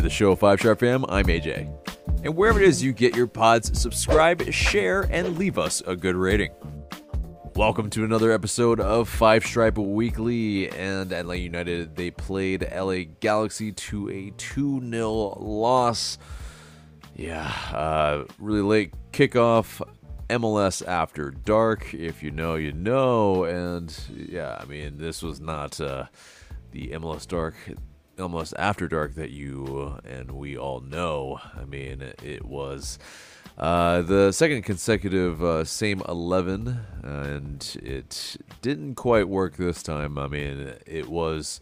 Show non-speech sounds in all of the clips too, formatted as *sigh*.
to the show, Five Stripe Fam. I'm AJ. And wherever it is you get your pods, subscribe, share, and leave us a good rating. Welcome to another episode of Five Stripe Weekly. And Atlanta United, they played LA Galaxy to a 2 0 loss. Yeah, uh, really late kickoff. MLS After Dark. If you know, you know. And yeah, I mean, this was not uh, the MLS Dark, MLS After Dark that you and we all know. I mean, it was. Uh, the second consecutive uh, same 11, and it didn't quite work this time. I mean, it was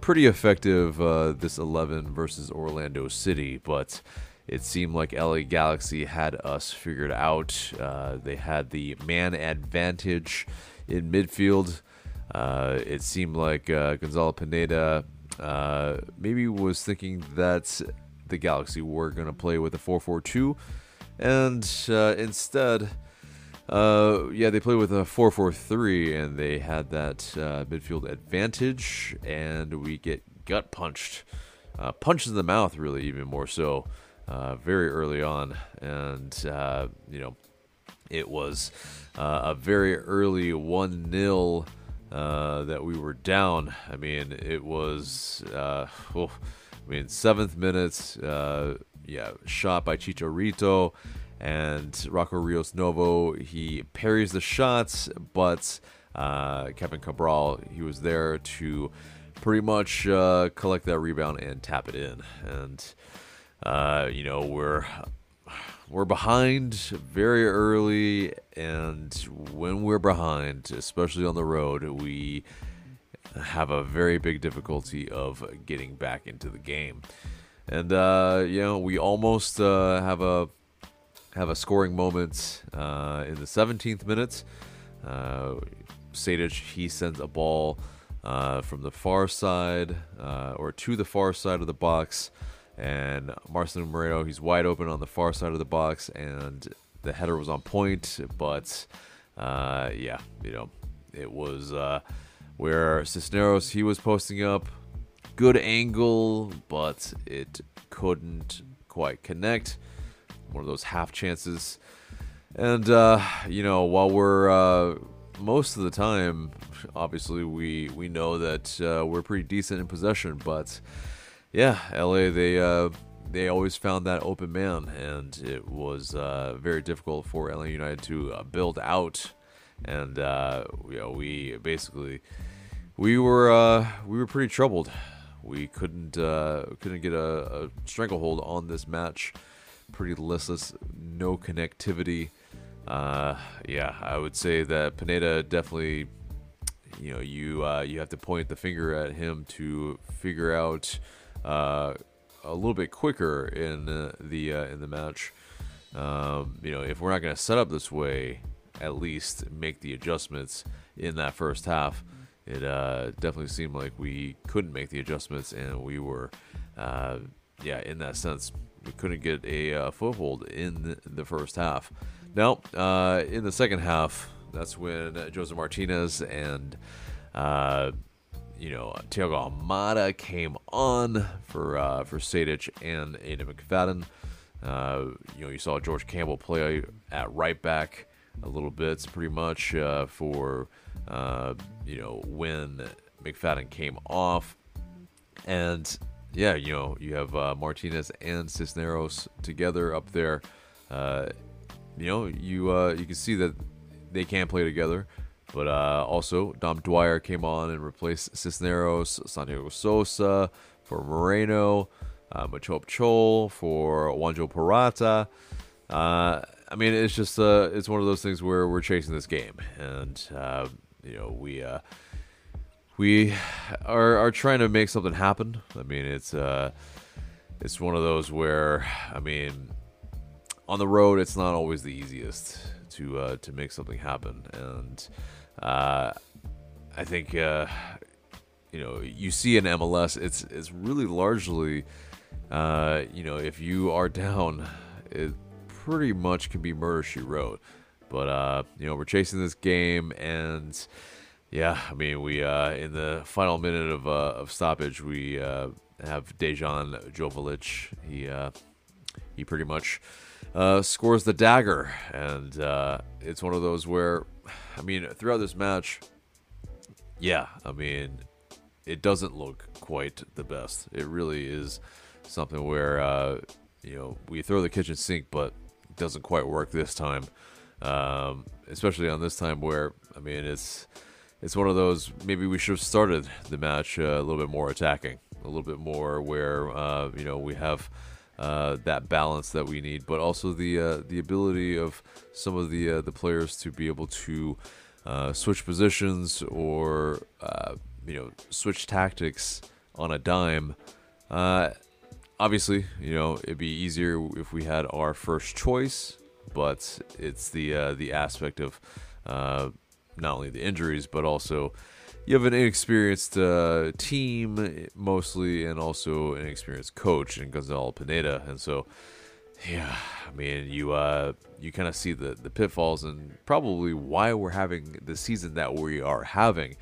pretty effective, uh, this 11 versus Orlando City, but it seemed like LA Galaxy had us figured out. Uh, they had the man advantage in midfield. Uh, it seemed like uh, Gonzalo Pineda uh, maybe was thinking that the Galaxy were going to play with a 4 4 2, and uh, instead. Uh, yeah, they played with a 4 4 3, and they had that uh, midfield advantage, and we get gut punched. Uh, punched in the mouth, really, even more so uh, very early on, and uh, you know it was a very early one 0 uh, that we were down. I mean, it was uh, oh, I mean seventh minutes, uh, yeah, shot by Chicharito and Rocco Rios Novo. He parries the shots, but uh Kevin Cabral he was there to pretty much uh collect that rebound and tap it in and. Uh, you know, we're we're behind very early, and when we're behind, especially on the road, we have a very big difficulty of getting back into the game. And uh, you know, we almost uh, have a have a scoring moment uh, in the 17th minute. Uh, Sejdic he sends a ball uh, from the far side uh, or to the far side of the box and Marcelino Moreno, he's wide open on the far side of the box, and the header was on point, but uh, yeah, you know, it was uh, where Cisneros he was posting up, good angle, but it couldn't quite connect. One of those half chances, and uh, you know, while we're uh, most of the time, obviously we we know that uh, we're pretty decent in possession, but yeah, LA they uh, they always found that open man, and it was uh, very difficult for ATL United to uh, build out. And uh, you know, we basically we were uh, we were pretty troubled. We couldn't uh, couldn't get a, a stranglehold on this match. Pretty listless, no connectivity. Uh, yeah, I would say that Pineda definitely, you know, you uh, you have to point the finger at him to figure out uh, a little bit quicker in uh, the uh, in the match. Um, you know, if we're not going to set up this way, at least make the adjustments in that first half. It uh, definitely seemed like we couldn't make the adjustments, and we were, uh, yeah, in that sense, we couldn't get a uh, foothold in the first half. Now, uh, in the second half, that's when Josef Martinez and uh, you know, Thiago Almada came on for uh, for Sejdic and Aiden McFadden. Uh, you know, you saw George Campbell play at right back a little bit, pretty much uh, for uh, you know when McFadden came off, and yeah, you know you have uh, Martinez and Cisneros together up there. Uh, you know, you you can see that they can play together. But uh, also, Dom Dwyer came on and replaced Cisneros, Santiago Sosa for Moreno, uh, Machop Chol for Juanjo Purata. Uh, I mean, it's just uh, it's one of those things where we're chasing this game, and uh, you know we uh, we are are trying to make something happen. I mean, it's uh, it's one of those where I mean, on the road, it's not always the easiest to uh, to make something happen, and uh, I think uh, you know you see in MLS, it's it's really largely uh, you know if you are down, it pretty much can be murder she wrote. But uh, you know we're chasing this game and. Yeah, I mean, we uh, in the final minute of uh, of stoppage, we uh, have Dejan Joveljic. He uh, he pretty much uh, scores the dagger, and uh, it's one of those where, I mean, throughout this match, yeah, I mean, it doesn't look quite the best. It really is something where uh, you know we throw the kitchen sink, but it doesn't quite work this time. Um, especially on this time where I mean it's it's one of those maybe we should have started the match uh, a little bit more attacking, a little bit more where uh, you know we have. Uh, that balance that we need, but also the uh, the ability of some of the uh, the players to be able to uh, switch positions or uh, you know switch tactics on a dime. Uh, obviously, you know it'd be easier if we had our first choice, but it's the the aspect of not only the injuries but also you have an inexperienced uh, team mostly, and also an inexperienced coach in Gonzalo Pineda, and so yeah, I mean, you uh, you kind of see the the pitfalls and probably why we're having the season that we are having.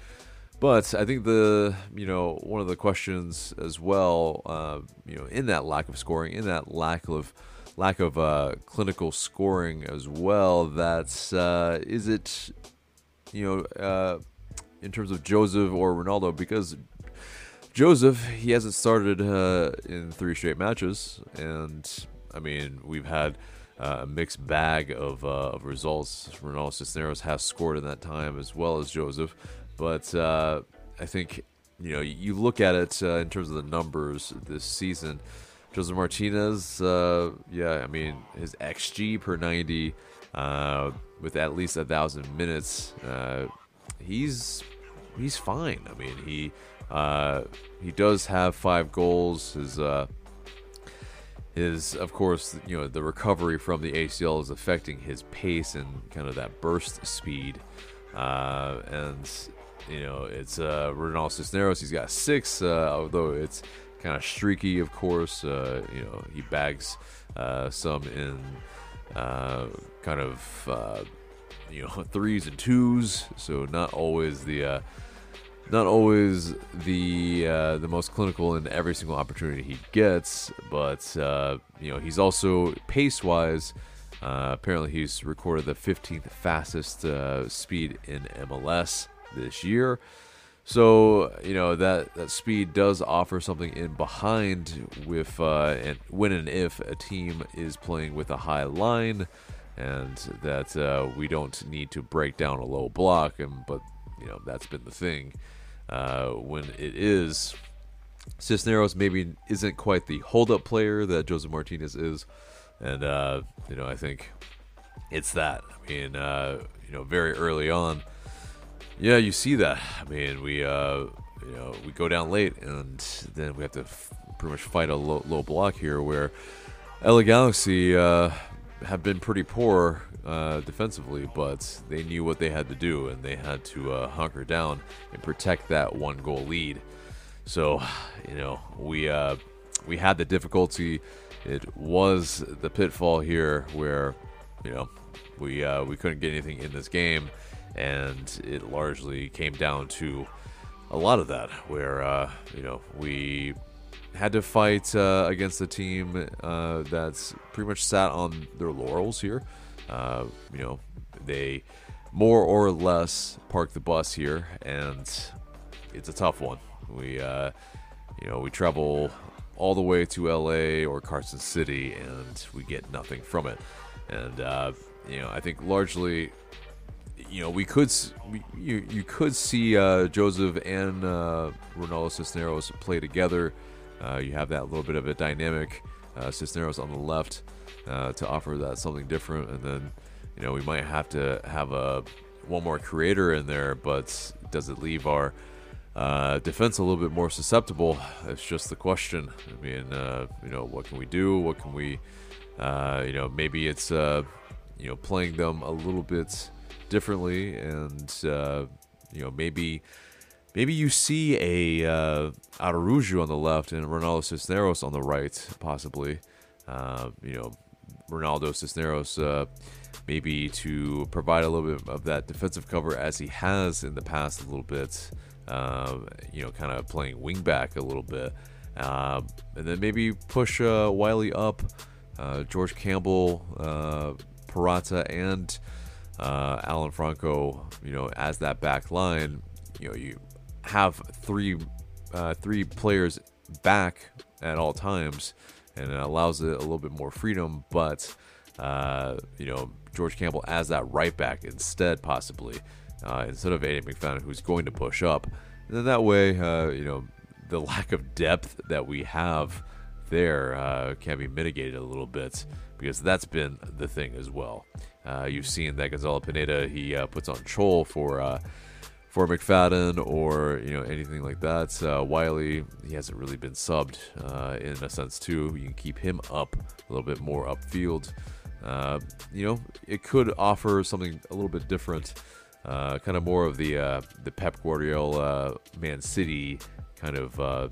But I think the you know one of the questions as well, uh, you know, in that lack of scoring, in that lack of lack of uh, clinical scoring as well, that's uh, is it, you know, uh, in terms of Josef or Ronaldo because Josef he hasn't started uh, in three straight matches, and I mean we've had uh, a mixed bag of, uh, of results. Ronaldo Cisneros has scored in that time as well as Josef, but uh, I think you know you look at it uh, in terms of the numbers this season. Josef Martinez, uh, yeah, I mean his xG per ninety uh, with at least a thousand minutes, he's he's fine. I mean he he does have five goals. His is of course you know the recovery from the ACL is affecting his pace and kind of that burst speed uh, and you know it's uh, Ronaldo Cisneros he's got six uh, although it's kind of streaky of course uh, you know he bags uh, some in uh, kind of uh, you know *laughs* threes and twos so not always the uh, not always the uh, the most clinical in every single opportunity he gets, but uh, you know he's also pace wise. Uh, apparently, he's recorded the 15th fastest uh, speed in MLS this year. So you know that that speed does offer something in behind with uh, and when and if a team is playing with a high line, and that uh, we don't need to break down a low block. And but you know that's been the thing uh, when it is Cisneros maybe isn't quite the hold-up player that Josef Martinez is, and uh, you know I think it's that. I mean, uh, you know, very early on, yeah, you see that. I mean, we uh, you know we go down late, and then we have to f- pretty much fight a low, low block here where LA Galaxy uh, have been pretty poor uh, defensively, but they knew what they had to do, and they had to uh, hunker down and protect that one goal lead. So, you know, we uh, we had the difficulty. It was the pitfall here where, you know, we uh, we couldn't get anything in this game, and it largely came down to a lot of that, where uh, you know we had to fight uh, against a team uh, that's pretty much sat on their laurels here. Uh, you know, they more or less park the bus here, and it's a tough one. We, uh, you know, we travel all the way to LA or Carson City, and we get nothing from it. And uh, you know, I think largely you know, we could you you could see uh, Josef and uh, Ronaldo Cisneros play together uh, you have that little bit of a dynamic uh, Cisneros on the left uh, to offer that something different, and then you know we might have to have a one more creator in there, but does it leave our uh, defense a little bit more susceptible? It's just the question. I mean, uh, you know, what can we do? What can we, uh, you know, maybe it's you know playing them a little bit differently, and you know maybe Maybe you see a uh, Araujo on the left and Ronaldo Cisneros on the right, possibly. Uh, you know, Ronaldo Cisneros uh, maybe to provide a little bit of that defensive cover as he has in the past a little bit. Um, you know, kind of playing wingback a little bit, uh, and then maybe push uh, Wiley up, uh, George Campbell, uh, Purata, and uh, Alan Franco. You know, as that back line, you know, you have three three players back at all times, and it allows it a little bit more freedom. But you know, George Campbell as that right back instead, possibly uh, instead of Aiden McFadden, who's going to push up. And then that way, uh, you know, the *laughs* lack of depth that we have there uh, can be mitigated a little bit because that's been the thing as well. Uh, you've seen that Gonzalo Pineda he uh, puts on Chol for uh, for McFadden or you know anything like that. Wiley he hasn't really been subbed in a sense too. You can keep him up a little bit more upfield. you know, it could offer something a little bit different uh, kind of more of the uh, the Pep Guardiola Man City kind of uh,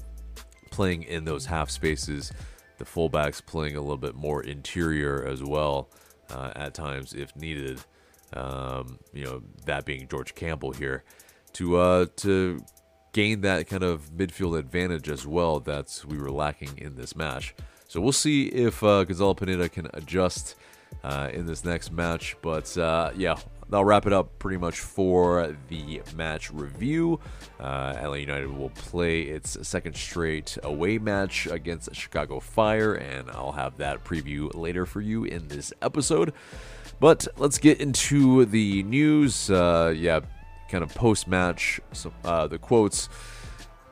playing in those half spaces. The fullbacks playing a little bit more interior as well uh, at times if needed. Um, you know that being George Campbell here to uh, to gain that kind of midfield advantage as well that we were lacking in this match. So we'll see if uh, Gonzalo Pineda can adjust uh, in this next match. But uh, yeah, that'll wrap it up pretty much for the match review. Uh, ATL United will play its second straight away match against Chicago Fire, and I'll have that preview later for you in this episode. But let's get into the news. Uh, yeah, kind of post match, uh, the quotes.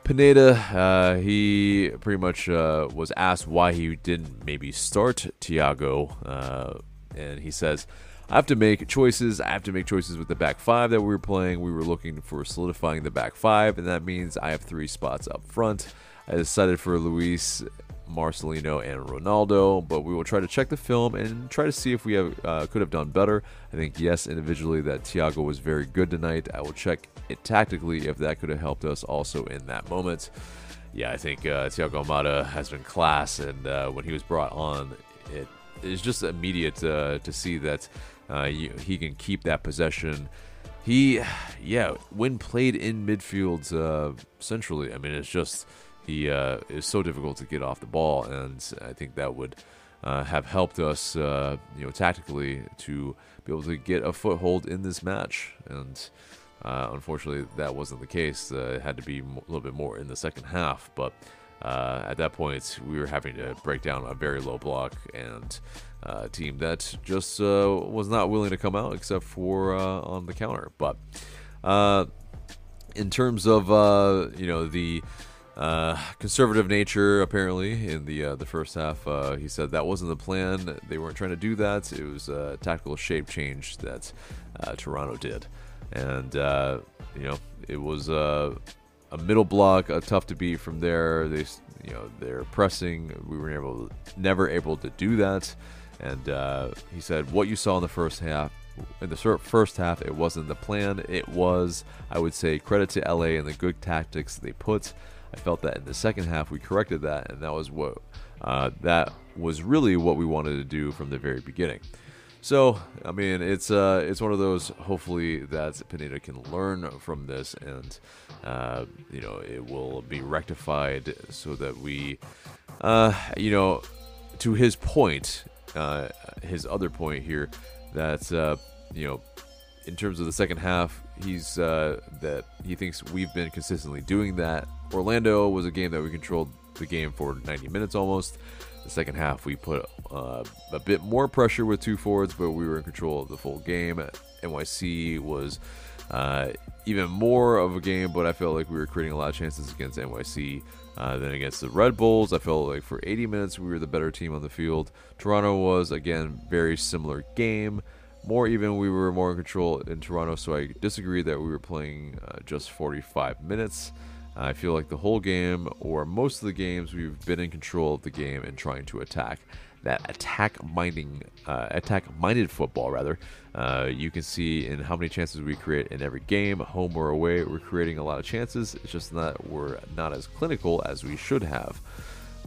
Pineda, uh, he pretty much uh, was asked why he didn't maybe start Thiago, uh, and he says, I have to make choices. I have to make choices with the back five that we were playing. We were looking for solidifying the back five, and that means I have three spots up front. I decided for Luis, Marcelino, and Ronaldo, but we will try to check the film and try to see if we have uh, could have done better. I think yes, individually that Thiago was very good tonight. I will check it tactically if that could have helped us also in that moment. Yeah, I think uh, Thiago Almada has been class, and uh, when he was brought on, it is just immediate uh, to see that uh, he can keep that possession. He, yeah, when played in midfield uh, centrally, I mean, it's just he uh, is so difficult to get off the ball, and I think that would uh, have helped us, uh, you know, tactically to be able to get a foothold in this match. And uh, unfortunately, that wasn't the case. Uh, it had to be a little bit more in the second half, but. at that point, we were having to break down a very low block and uh, team that just uh, was not willing to come out except for uh, on the counter. But uh, in terms of uh, you know the uh, conservative nature, apparently in the the first half, he said that wasn't the plan. They weren't trying to do that. It was a tactical shape change that Toronto did, and you know it was a middle block, a tough to beat from there. They you know they're pressing. We were able, never able to do that. And uh, he said, What you saw in the first half, in the first half, it wasn't the plan. It was, I would say, credit to LA and the good tactics they put. I felt that in the second half we corrected that, and that was what uh, that was really what we wanted to do from the very beginning. So, I mean, it's uh, it's one of those. Hopefully, that Pineda can learn from this, and uh, you know, it will be rectified so that we, uh, you know, to his point, uh, his other point here that uh, you know in terms of the second half he's uh, that he thinks we've been consistently doing that orlando was a game that we controlled the game for 90 minutes almost the second half we put uh, a bit more pressure with two forwards but we were in control of the full game nyc was uh, even more of a game but i felt like we were creating a lot of chances against nyc uh, then against the Red Bulls, I felt like for 80 minutes we were the better team on the field. Toronto was again very similar game, more even. We were more in control in Toronto, so I disagree that we were playing uh, just 45 minutes. I feel like the whole game, or most of the games, we've been in control of the game and trying to attack that attack minding uh, attack minded football rather. Uh, you can see in how many chances we create in every game home or away we're creating a lot of chances. It's just that we're not as clinical as we should have.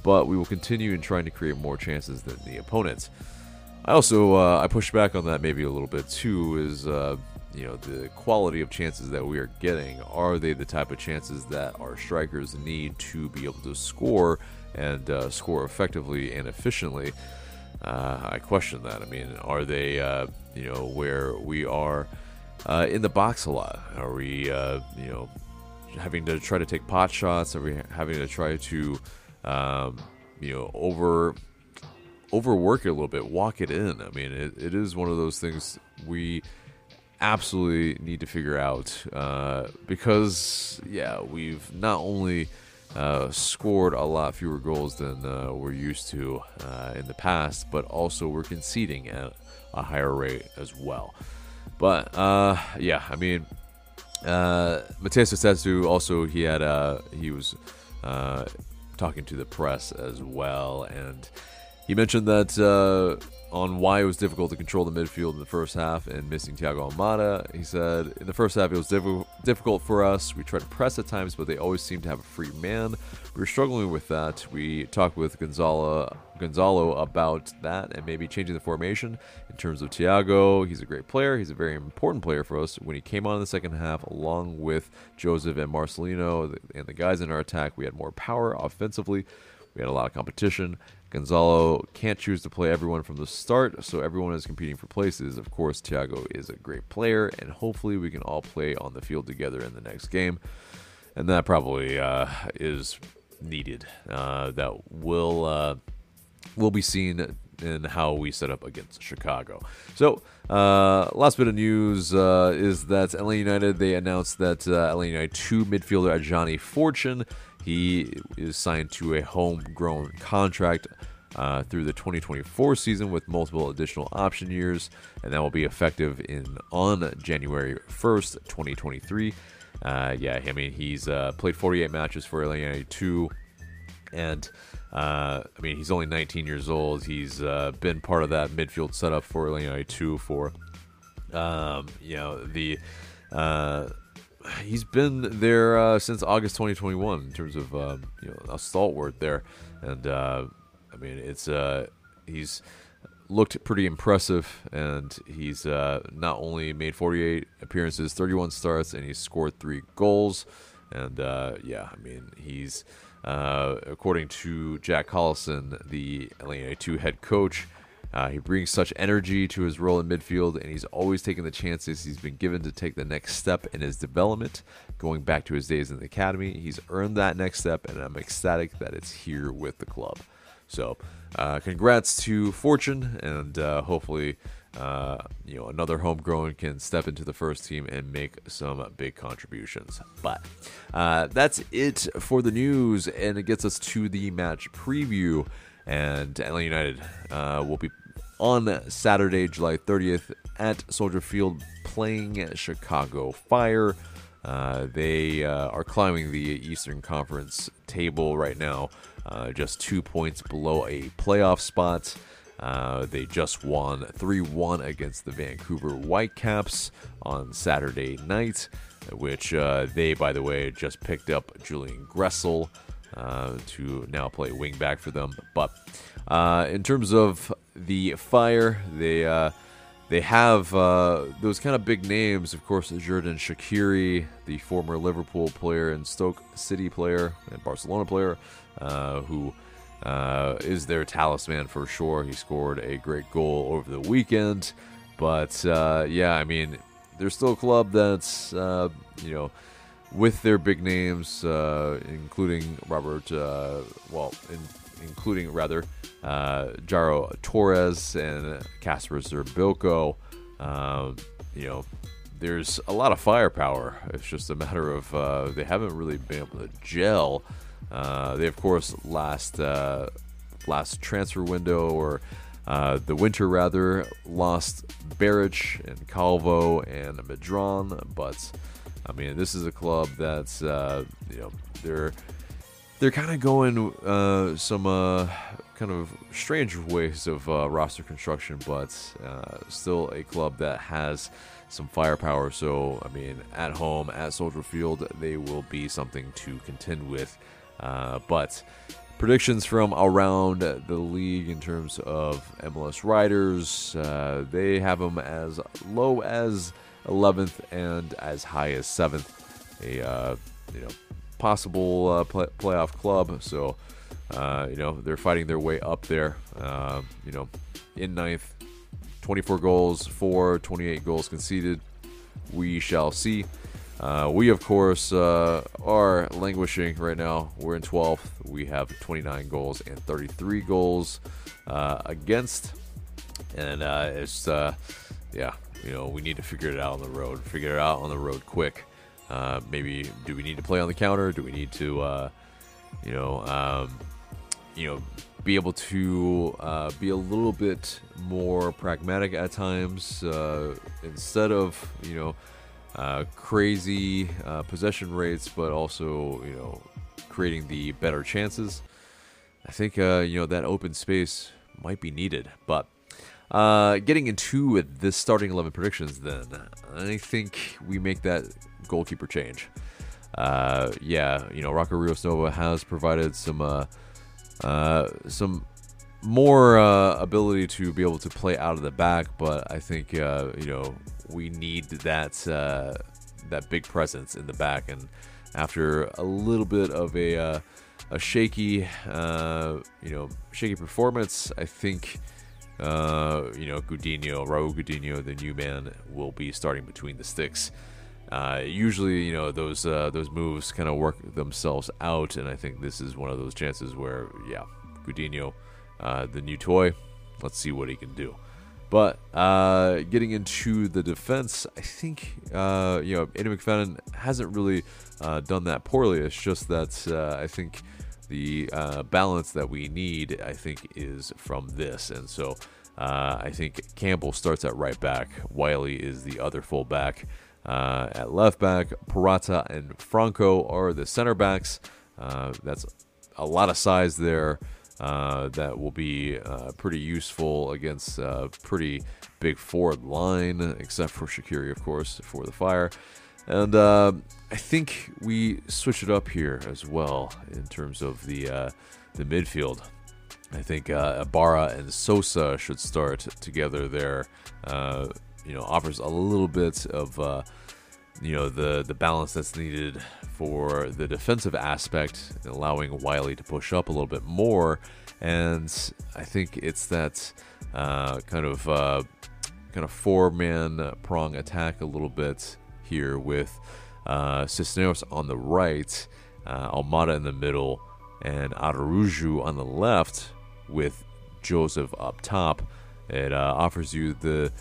But we will continue in trying to create more chances than the opponents. I also uh, I push back on that maybe a little bit too. Is uh, you know the quality of chances that we are getting are they the type of chances that our strikers need to be able to score and uh, score effectively and efficiently? Uh, I question that. I mean, are they uh, you know where we are uh, in the box a lot? Are we you know having to try to take pot shots? Are we having to try to um, you know over overwork it a little bit, walk it in. I mean, it, it is one of those things we absolutely need to figure out uh, because, yeah, we've not only uh, scored a lot fewer goals than uh, we're used to uh, in the past, but also we're conceding at a higher rate as well. But uh, yeah, I mean, uh, Matheus Rossetto also he had uh, he was uh, talking to the press as well, and he mentioned that uh, on why it was difficult to control the midfield in the first half and missing Thiago Almada. He said, In the first half, it was diff- difficult for us. We tried to press at times, but they always seemed to have a free man. We were struggling with that. We talked with Gonzalo, Gonzalo about that and maybe changing the formation in terms of Thiago. He's a great player. He's a very important player for us. When he came on in the second half, along with Josef and Marcelino and the guys in our attack, we had more power offensively. We had a lot of competition. Gonzalo can't choose to play everyone from the start, so everyone is competing for places. Of course, Thiago is a great player, and hopefully we can all play on the field together in the next game. And that probably uh, is needed. Uh, that will uh, will be seen in how we set up against Chicago. So, uh, last bit of news uh, is that ATL United they announced that uh, ATL United two midfielder Ajani Fortune he is signed to a homegrown contract uh, through the 2024 season with multiple additional option years, and that will be effective in on January 1st, 2023. Uh, yeah, I mean he's uh, played 48 matches for ATL 2, and uh, I mean he's only 19 years old. He's uh, been part of that midfield setup for ATL 2 for um, you know the uh, he's been there uh, since August 2021 in terms of um, you know a stalwart there, and uh, I mean it's uh, he's looked pretty impressive, and he's uh, not only made 48 appearances, 31 starts, and he's scored three goals, and uh, yeah, I mean he's uh, according to Jack Collison, the ATL 2 head coach. Uh, he brings such energy to his role in midfield, and he's always taken the chances he's been given to take the next step in his development. Going back to his days in the academy, he's earned that next step, and I'm ecstatic that it's here with the club. So, uh, congrats to Fortune, and uh, hopefully, uh, you know, another homegrown can step into the first team and make some big contributions. But uh, that's it for the news, and it gets us to the match preview. And ATL United uh, will be on Saturday, July 30th at Soldier Field playing Chicago Fire. Uh, they uh, are climbing the Eastern Conference table right now, uh, just two points below a playoff spot. Uh, they just won 3 1 against the Vancouver Whitecaps on Saturday night, which uh, they, by the way, just picked up Julian Gressel uh, to now play wingback for them. But in terms of the Fire. They uh, they have uh, those kind of big names, of course, Xherdan Shaqiri, the former Liverpool player and Stoke City player and Barcelona player, uh, who uh, is their talisman for sure. He scored a great goal over the weekend, but uh, yeah, I mean, they're still a club that's uh, you know with their big names, including Robert, well, in, including rather uh, Jairo Torres and Casper Przybylko. Um, you know, there's a lot of firepower. It's just a matter of uh, they haven't really been able to gel. Uh, they, of course, last uh, last transfer window or uh, the winter rather lost Beric and Calvo and Medran, but I mean this is a club that's uh, you know they're they're kind of going uh, some uh, kind of strange ways of uh, roster construction, but uh, still a club that has some firepower. So, I mean, at home, at Soldier Field, they will be something to contend with. Uh, but predictions from around the league in terms of MLS riders. Uh, they have them as low as 11th and as high as 7th. A you know possible uh, play- playoff club. So uh, you know they're fighting their way up there. Uh, you know in ninth, 24 goals for 28 goals conceded. We shall see. Uh, we, of course, uh, are languishing right now. We're in 12th. We have 29 goals and 33 goals uh, against. And it's, yeah, you know, we need to figure it out on the road. Figure it out on the road quick. Uh, maybe do we need to play on the counter? Do we need to, you know, um, you know, be able to uh, be a little bit more pragmatic at times uh, instead of you know uh, crazy uh, possession rates, but also you know creating the better chances. I think uh, you know that open space might be needed, but. Uh, getting into this starting 11 predictions, then, I think we make that goalkeeper change. yeah, you know, Rocco Rios Novo has provided some uh, some more uh, ability to be able to play out of the back, but I think uh, you know we need that uh, that big presence in the back. And after a little bit of a uh, a shaky uh, you know shaky performance, I think uh, you know Gudiño, Raul Gudiño, the new man, will be starting between the sticks. Uh, usually, you know those uh, those moves kind of work themselves out, and I think this is one of those chances where, yeah, Gudiño, uh, the new toy, let's see what he can do. But uh, getting into the defense, I think uh, you know Eddie McFadden hasn't really done that poorly. It's just that I think the balance that we need, I think, is from this, and so I think Campbell starts at right back. Wiley is the other fullback. Uh, at left back, Purata and Franco are the center backs. Uh, that's a lot of size there. Uh, that will be uh, pretty useful against a pretty big forward line, except for Shaqiri, of course, for the fire. And uh, I think we switch it up here as well in terms of the uh, the midfield. I think uh, Ibarra and Sosa should start together there you know offers a little bit of uh, you know the the balance that's needed for the defensive aspect, allowing Wiley to push up a little bit more. And I think it's that uh, kind of uh, kind of four man prong attack a little bit here with uh, Cisneros on the right, uh, Almada in the middle, and Araujo on the left with Josef up top. It uh, offers you the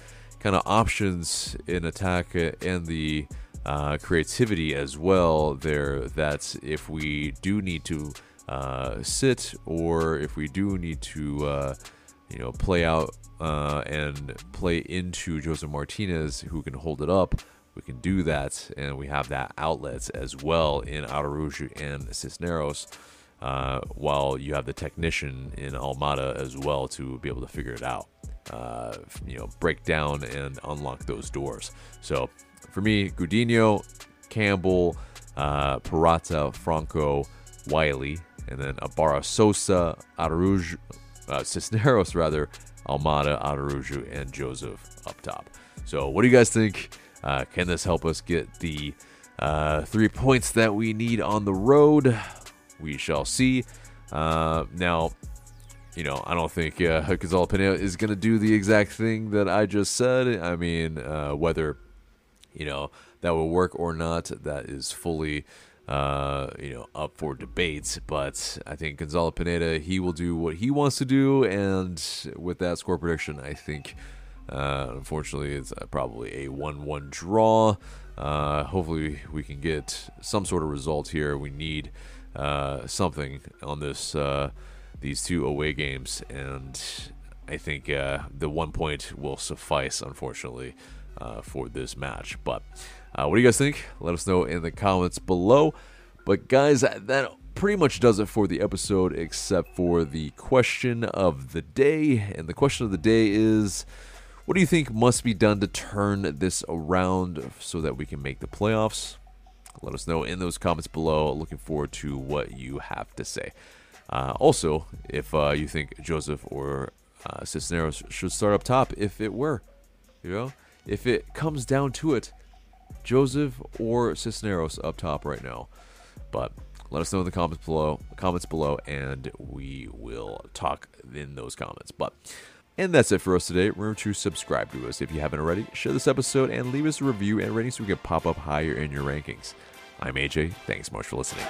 kind of options in attack and the uh, creativity as well there that if we do need to uh, sit or if we do need to uh, you know play out uh, and play into Josef Martinez who can hold it up we can do that and we have that outlet as well in Araujo and Cisneros uh, while you have the technician in Almada as well to be able to figure it out uh, you know, break down and unlock those doors. So for me, Gudiño, Campbell, uh, Purata, Franco, Wiley, and then Ibarra Sosa, Araujo, uh, Cisneros, *laughs* rather, Almada, Araujo, and Josef up top. So, what do you guys think? Uh, can this help us get the uh, three points that we need on the road? We shall see. Uh, now, you know, I don't think uh, Gonzalo Pineda is going to do the exact thing that I just said. I mean, uh, whether, you know, that will work or not, that is fully, uh, you know, up for debate. But I think Gonzalo Pineda, he will do what he wants to do. And with that score prediction, I think, uh, unfortunately, it's probably a 1 1 draw. Uh, hopefully, we can get some sort of result here. We need uh, something on this uh, these two away games, and I think uh, the one point will suffice, unfortunately, uh, for this match. But uh, what do you guys think? Let us know in the comments below. But guys, that pretty much does it for the episode, except for the question of the day. And the question of the day is. What do you think must be done to turn this around so that we can make the playoffs? Let us know in those comments below. Looking forward to what you have to say. Uh, also, if uh, you think Josef or uh, Cisneros should start up top, if it were, you know, if it comes down to it, Josef or Cisneros up top right now. But let us know in the comments below, comments below, and we will talk in those comments. But and that's it for us today. Remember to subscribe to us if you haven't already. Share this episode and leave us a review and rating so we can pop up higher in your rankings. I'm AJ. Thanks so much for listening.